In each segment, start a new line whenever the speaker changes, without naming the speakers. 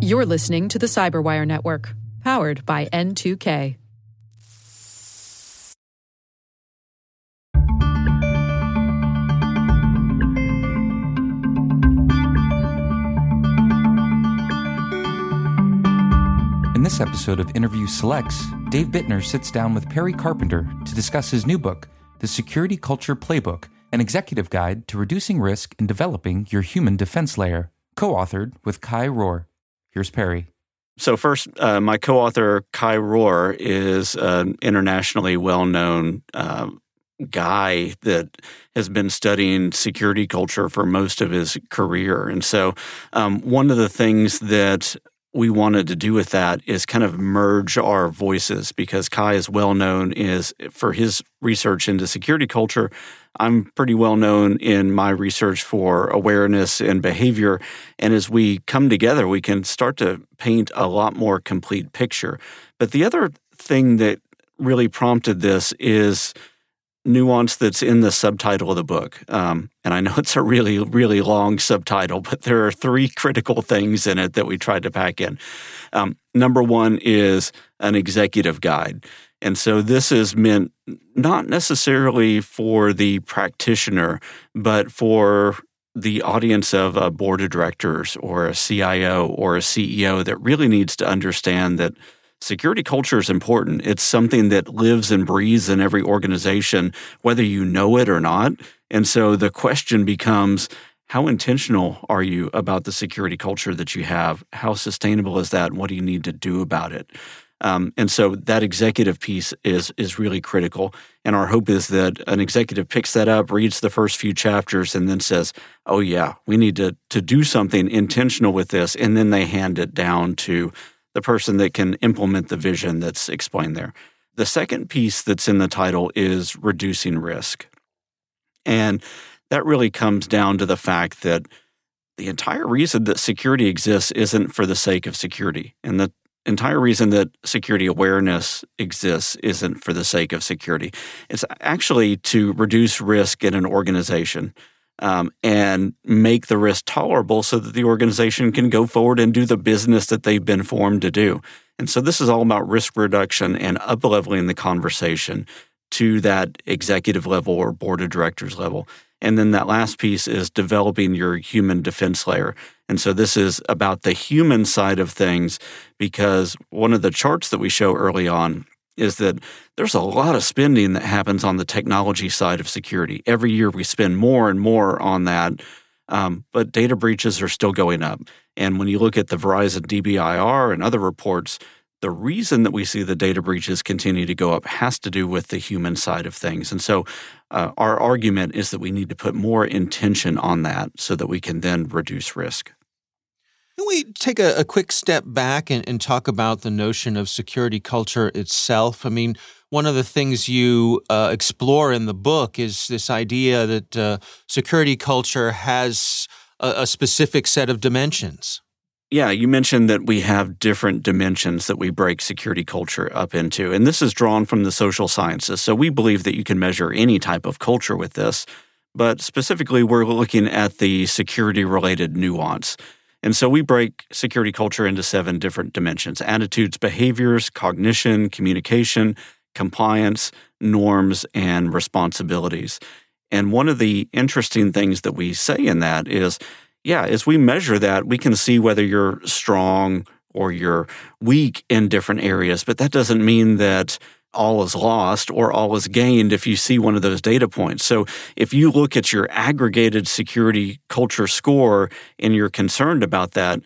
You're listening to the Cyberwire Network, powered by N2K.
In this episode of Interview Selects, Dave Bittner sits down with Perry Carpenter to discuss his new book, The Security Culture Playbook An Executive Guide to Reducing Risk and Developing Your Human Defense Layer, co authored with Kai Roer. Here's Perry.
So, first, uh, my co author, Kai Roer, is an internationally well known uh, guy that has been studying security culture for most of his career. And so, um, one of the things that we wanted to do with that is kind of merge our voices because Kai is well known is for his research into security culture. I'm pretty well known in my research for awareness and behavior. And as we come together, we can start to paint a lot more complete picture. But the other thing that really prompted this is nuance that's in the subtitle of the book. Um, and I know it's a really, really long subtitle, but there are three critical things in it that we tried to pack in. Um, number one is an executive guide. And so this is meant not necessarily for the practitioner, but for the audience of a board of directors or a CIO or a CEO that really needs to understand that security culture is important. It's something that lives and breathes in every organization, whether you know it or not. And so the question becomes how intentional are you about the security culture that you have? How sustainable is that? And what do you need to do about it? Um, and so that executive piece is is really critical. And our hope is that an executive picks that up, reads the first few chapters, and then says, "Oh yeah, we need to to do something intentional with this." And then they hand it down to the person that can implement the vision that's explained there. The second piece that's in the title is reducing risk. And that really comes down to the fact that the entire reason that security exists isn't for the sake of security. And the entire reason that security awareness exists isn't for the sake of security. It's actually to reduce risk in an organization um, and make the risk tolerable so that the organization can go forward and do the business that they've been formed to do. And so this is all about risk reduction and upleveling the conversation to that executive level or board of directors level. And then that last piece is developing your human defense layer. And so this is about the human side of things because one of the charts that we show early on is that there's a lot of spending that happens on the technology side of security. Every year we spend more and more on that, um, but data breaches are still going up. And when you look at the Verizon DBIR and other reports, the reason that we see the data breaches continue to go up has to do with the human side of things. And so uh, our argument is that we need to put more intention on that so that we can then reduce risk.
Can we take a, a quick step back and, and, talk about the notion of security culture itself? I mean, one of the things you uh, explore in the book is this idea that uh, security culture has a, a specific set of dimensions.
Yeah, you mentioned that we have different dimensions that we break security culture up into. And this is drawn from the social sciences. So we believe that you can measure any type of culture with this. But specifically, we're looking at the security related nuance. And so we break security culture into seven different dimensions attitudes, behaviors, cognition, communication, compliance, norms, and responsibilities. And one of the interesting things that we say in that is yeah, as we measure that, we can see whether you're strong or you're weak in different areas, but that doesn't mean that all is lost or all is gained if you see one of those data points. So if you look at your aggregated security culture score and you're concerned about that,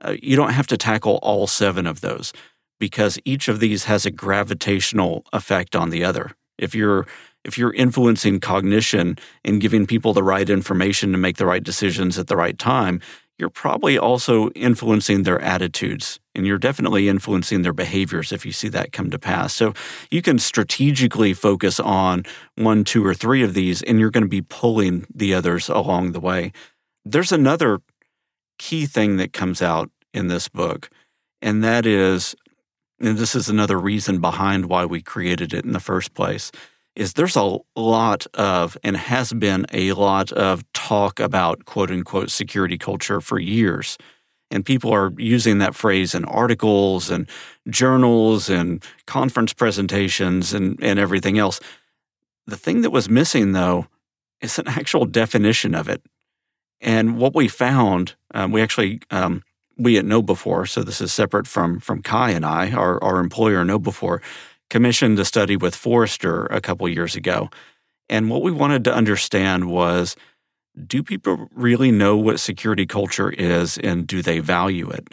uh, you don't have to tackle all seven of those because each of these has a gravitational effect on the other. If you're if you're influencing cognition and giving people the right information to make the right decisions at the right time, you're probably also influencing their attitudes and you're definitely influencing their behaviors if you see that come to pass. So you can strategically focus on one, two, or three of these, and you're going to be pulling the others along the way. There's another key thing that comes out in this book, and that is, and this is another reason behind why we created it in the first place is there's a lot of and has been a lot of talk about quote unquote security culture for years. And people are using that phrase in articles and journals and conference presentations and, and everything else. The thing that was missing, though, is an actual definition of it. And what we found, um, we actually um, we at KnowBe4, so this is separate from from Kai and I, our, our employer KnowBe4, commissioned a study with Forrester a couple years ago. And what we wanted to understand was do people really know what security culture is and do they value it?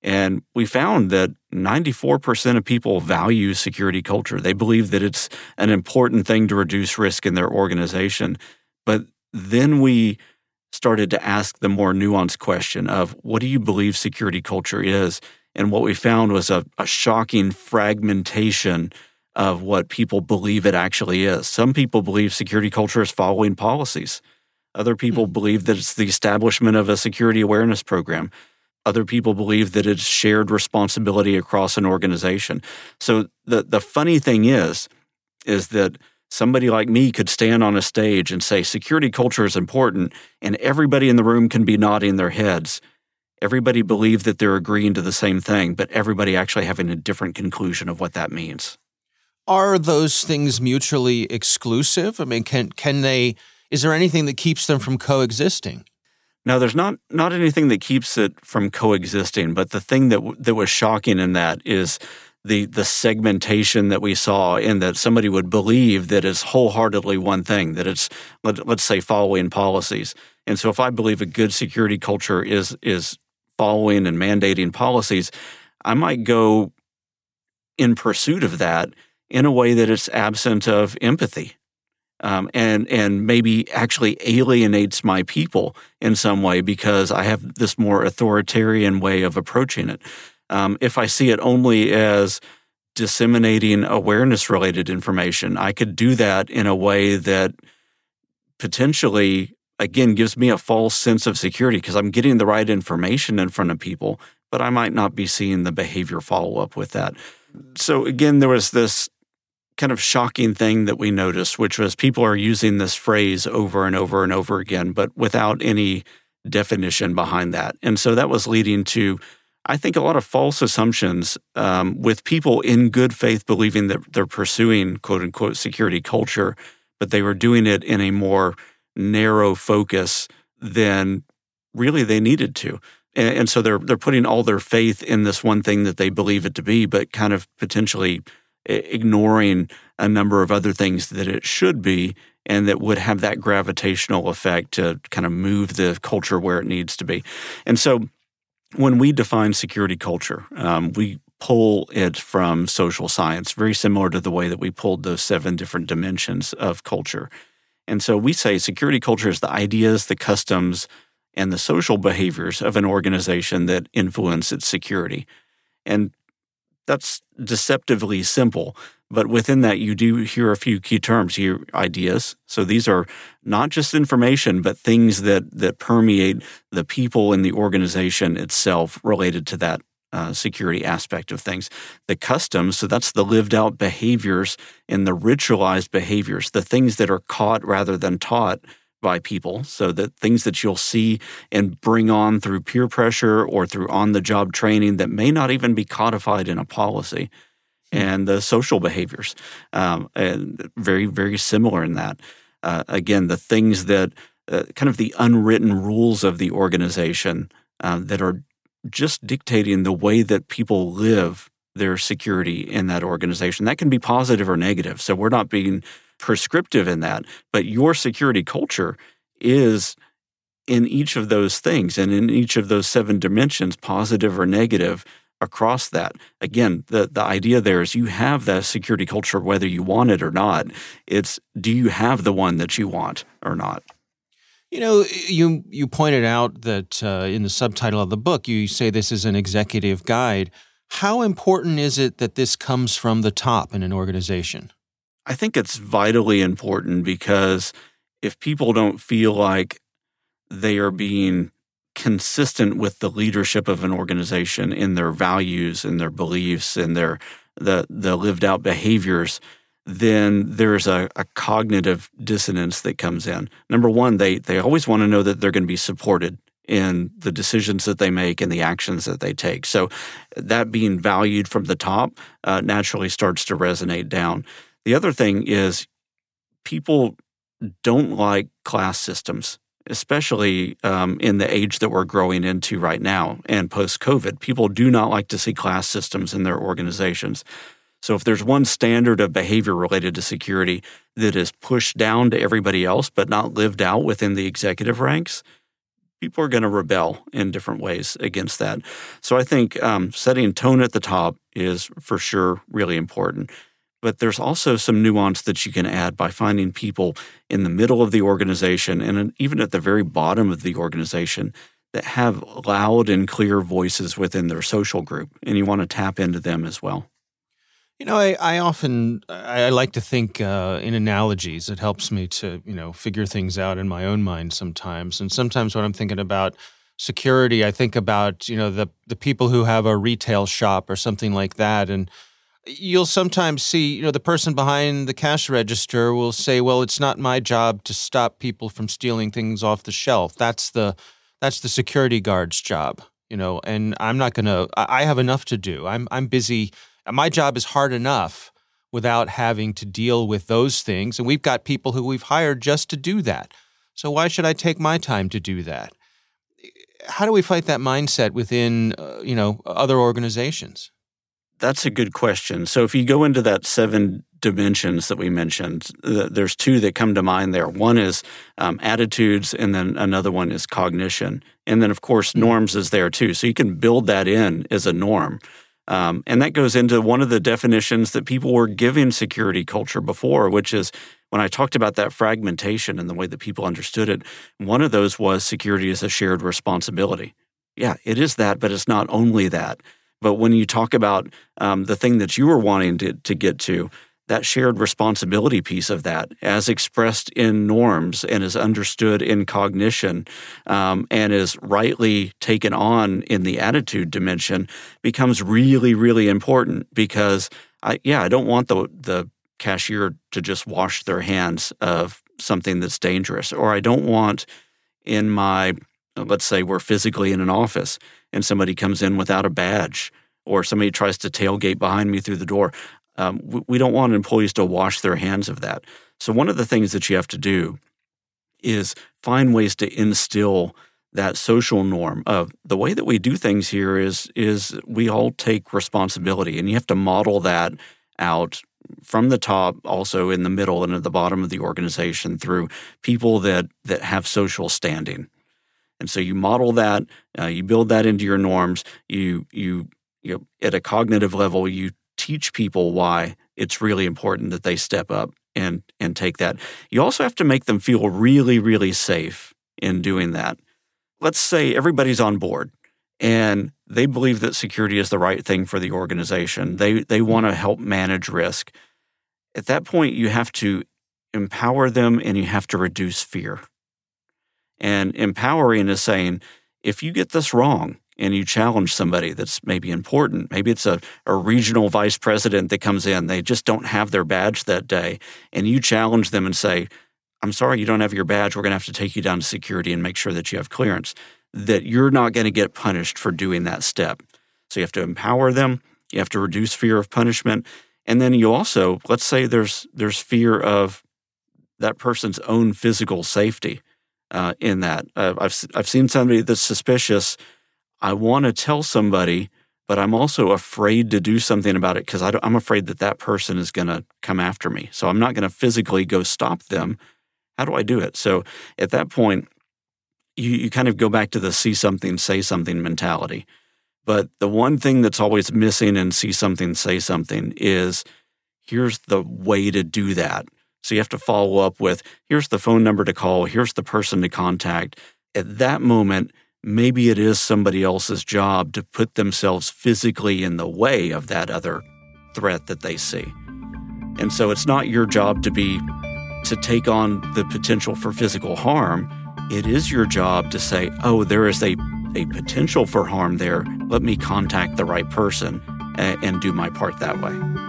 And we found that 94% of people value security culture. They believe that it's an important thing to reduce risk in their organization. But then we started to ask the more nuanced question of what do you believe security culture is? And what we found was a, a shocking fragmentation of what people believe it actually is. Some people believe security culture is following policies. Other people mm-hmm. believe that it's the establishment of a security awareness program. Other people believe that it's shared responsibility across an organization. So the the funny thing is is that somebody like me could stand on a stage and say security culture is important and everybody in the room can be nodding their heads everybody believe that they're agreeing to the same thing but everybody actually having a different conclusion of what that means.
Are those things mutually exclusive? I mean can can they is there anything that keeps them from coexisting?
Now, there's not not anything that keeps it from coexisting. But the thing that that was shocking in that is the the segmentation that we saw in that somebody would believe that it's wholeheartedly one thing that it's let, let's say following policies. And so if i believe a good security culture is is following and mandating policies i might go in pursuit of that in a way that it's absent of empathy um, and and maybe actually alienates my people in some way because I have this more authoritarian way of approaching it. Um, if I see it only as disseminating awareness related information, I could do that in a way that potentially, again, gives me a false sense of security because I'm getting the right information in front of people, but I might not be seeing the behavior follow up with that. So, again, there was this kind of shocking thing that we noticed, which was people are using this phrase over and over and over again, but without any definition behind that. And so that was leading to I think a lot of false assumptions um, with people in good faith believing that they're pursuing quote unquote security culture, but they were doing it in a more narrow focus than really they needed to. And, and so they're they're putting all their faith in this one thing that they believe it to be, but kind of potentially ignoring a number of other things that it should be and that would have that gravitational effect to kind of move the culture where it needs to be. And so when we define security culture, um, we pull it from social science, very similar to the way that we pulled those seven different dimensions of culture. And so we say security culture is the ideas, the customs, and the social behaviors of an organization that influence its security. And that's deceptively simple. But within that, you do hear a few key terms, your ideas. So these are not just information, but things that that permeate the people in the organization itself related to that uh, security aspect of things. The customs, so that's the lived out behaviors and the ritualized behaviors, the things that are caught rather than taught by people. So the things that you'll see and bring on through peer pressure or through on the job training that may not even be codified in a policy. Hmm. and the social behaviors, um, and very very similar in that. Uh, again, the things that uh, kind of the unwritten rules of the organization uh, that are just dictating the way that people live their security in that organization. That can be positive or negative. So we're not being prescriptive in that, but your security culture is in each of those things and in each of those seven dimensions, positive or negative, across that. Again, the, the idea there is you have that security culture whether you want it or not. It's do you have the one that you want or not?
You know, you you pointed out that uh, in the subtitle of the book, you say this is an executive guide. How important is it that this comes from the top in an organization?
I think it's vitally important because if people don't feel like they are being consistent with the leadership of an organization in their values and their beliefs and their the the lived out behaviors then there's a, a, cognitive dissonance that comes in. Number one, they they always want to know that they're going to be supported in the decisions that they make and the actions that they take. So that being valued from the top uh, naturally starts to resonate down. The other thing is people don't like class systems, especially um, in the age that we're growing into right now and post COVID. People do not like to see class systems in their organizations. So if there's one standard of behavior related to security that is pushed down to everybody else but not lived out within the executive ranks, people are going to rebel in different ways against that. So I think um, setting tone at the top is for sure really important. But there's also some nuance that you can add by finding people in the middle of the organization and even at the very bottom of the organization that have loud and clear voices within their social group. And you want to tap into them as well.
You know, I, I often I like to think uh, in analogies. It helps me to you know figure things out in my own mind sometimes. And sometimes when I'm thinking about security, I think about you know the the people who have a retail shop or something like that, and you'll sometimes see you know the person behind the cash register will say, "Well, it's not my job to stop people from stealing things off the shelf. That's the that's the security guard's job." You know, and I'm not going to. I have enough to do. I'm I'm busy my job is hard enough without having to deal with those things. And we've got people who we've hired just to do that. So why should I take my time to do that? How do we fight that mindset within, uh, you know, other organizations?
That's a good question. So if you go into that seven dimensions that we mentioned, there's two that come to mind there. One is um, attitudes, and then another one is cognition. And then, of course, mm-hmm. norms is there too. So you can build that in as a norm. Um, and that goes into one of the definitions that people were giving security culture before, which is when I talked about that fragmentation and the way that people understood it, one of those was security is a shared responsibility. Yeah, it is that, but it's not only that. But when you talk about um, the thing that you were wanting to, to get to, that shared responsibility piece of that, as expressed in norms and is understood in cognition um, and is rightly taken on in the attitude dimension, becomes really, really important because I, yeah, I don't want the the cashier to just wash their hands of something that's dangerous, or I don't want in my let's say we're physically in an office and somebody comes in without a badge or somebody tries to tailgate behind me through the door. Um, we, we don't want employees to wash their hands of that. So, one of the things that you have to do is find ways to instill that social norm of the way that we do things here is is we all take responsibility and you have to model that out from the top also in the middle and at the bottom of the organization through people that that have social standing and so you model that uh, you build that into your norms you you you know, at a cognitive level you teach people why it's really important that they step up and and take that. You also have to make them feel really really safe in doing that. Let's say everybody's on board and they believe that security is the right thing for the organization. They they want to help manage risk. At that point you have to empower them and you have to reduce fear. And empowering is saying if you get this wrong, and you challenge somebody that's maybe important. Maybe it's a, a regional vice president that comes in, they just don't have their badge that day, and you challenge them and say, I'm sorry you don't have your badge. We're going to have to take you down to security and make sure that you have clearance, that you're not going to get punished for doing that step. So you have to empower them, you have to reduce fear of punishment, and then you also, let's say there's there's fear of that person's own physical safety uh, in that. Uh, I've I've seen somebody that's suspicious I want to tell somebody, but I'm also afraid to do something about it because I'm afraid that that person is going to come after me. So I'm not going to physically go stop them. How do I do it? So at that point, you, you kind of go back to the see something, say something mentality. But the one thing that's always missing in see something, say something is here's the way to do that. So you have to follow up with here's the phone number to call, here's the person to contact. At that moment, maybe it is somebody else's job to put themselves physically in the way of that other threat that they see. And so it's not your job to be to take on the potential for physical harm. It is your job to say, "Oh, there is a a potential for harm there. Let me contact the right person and, and do my part that way."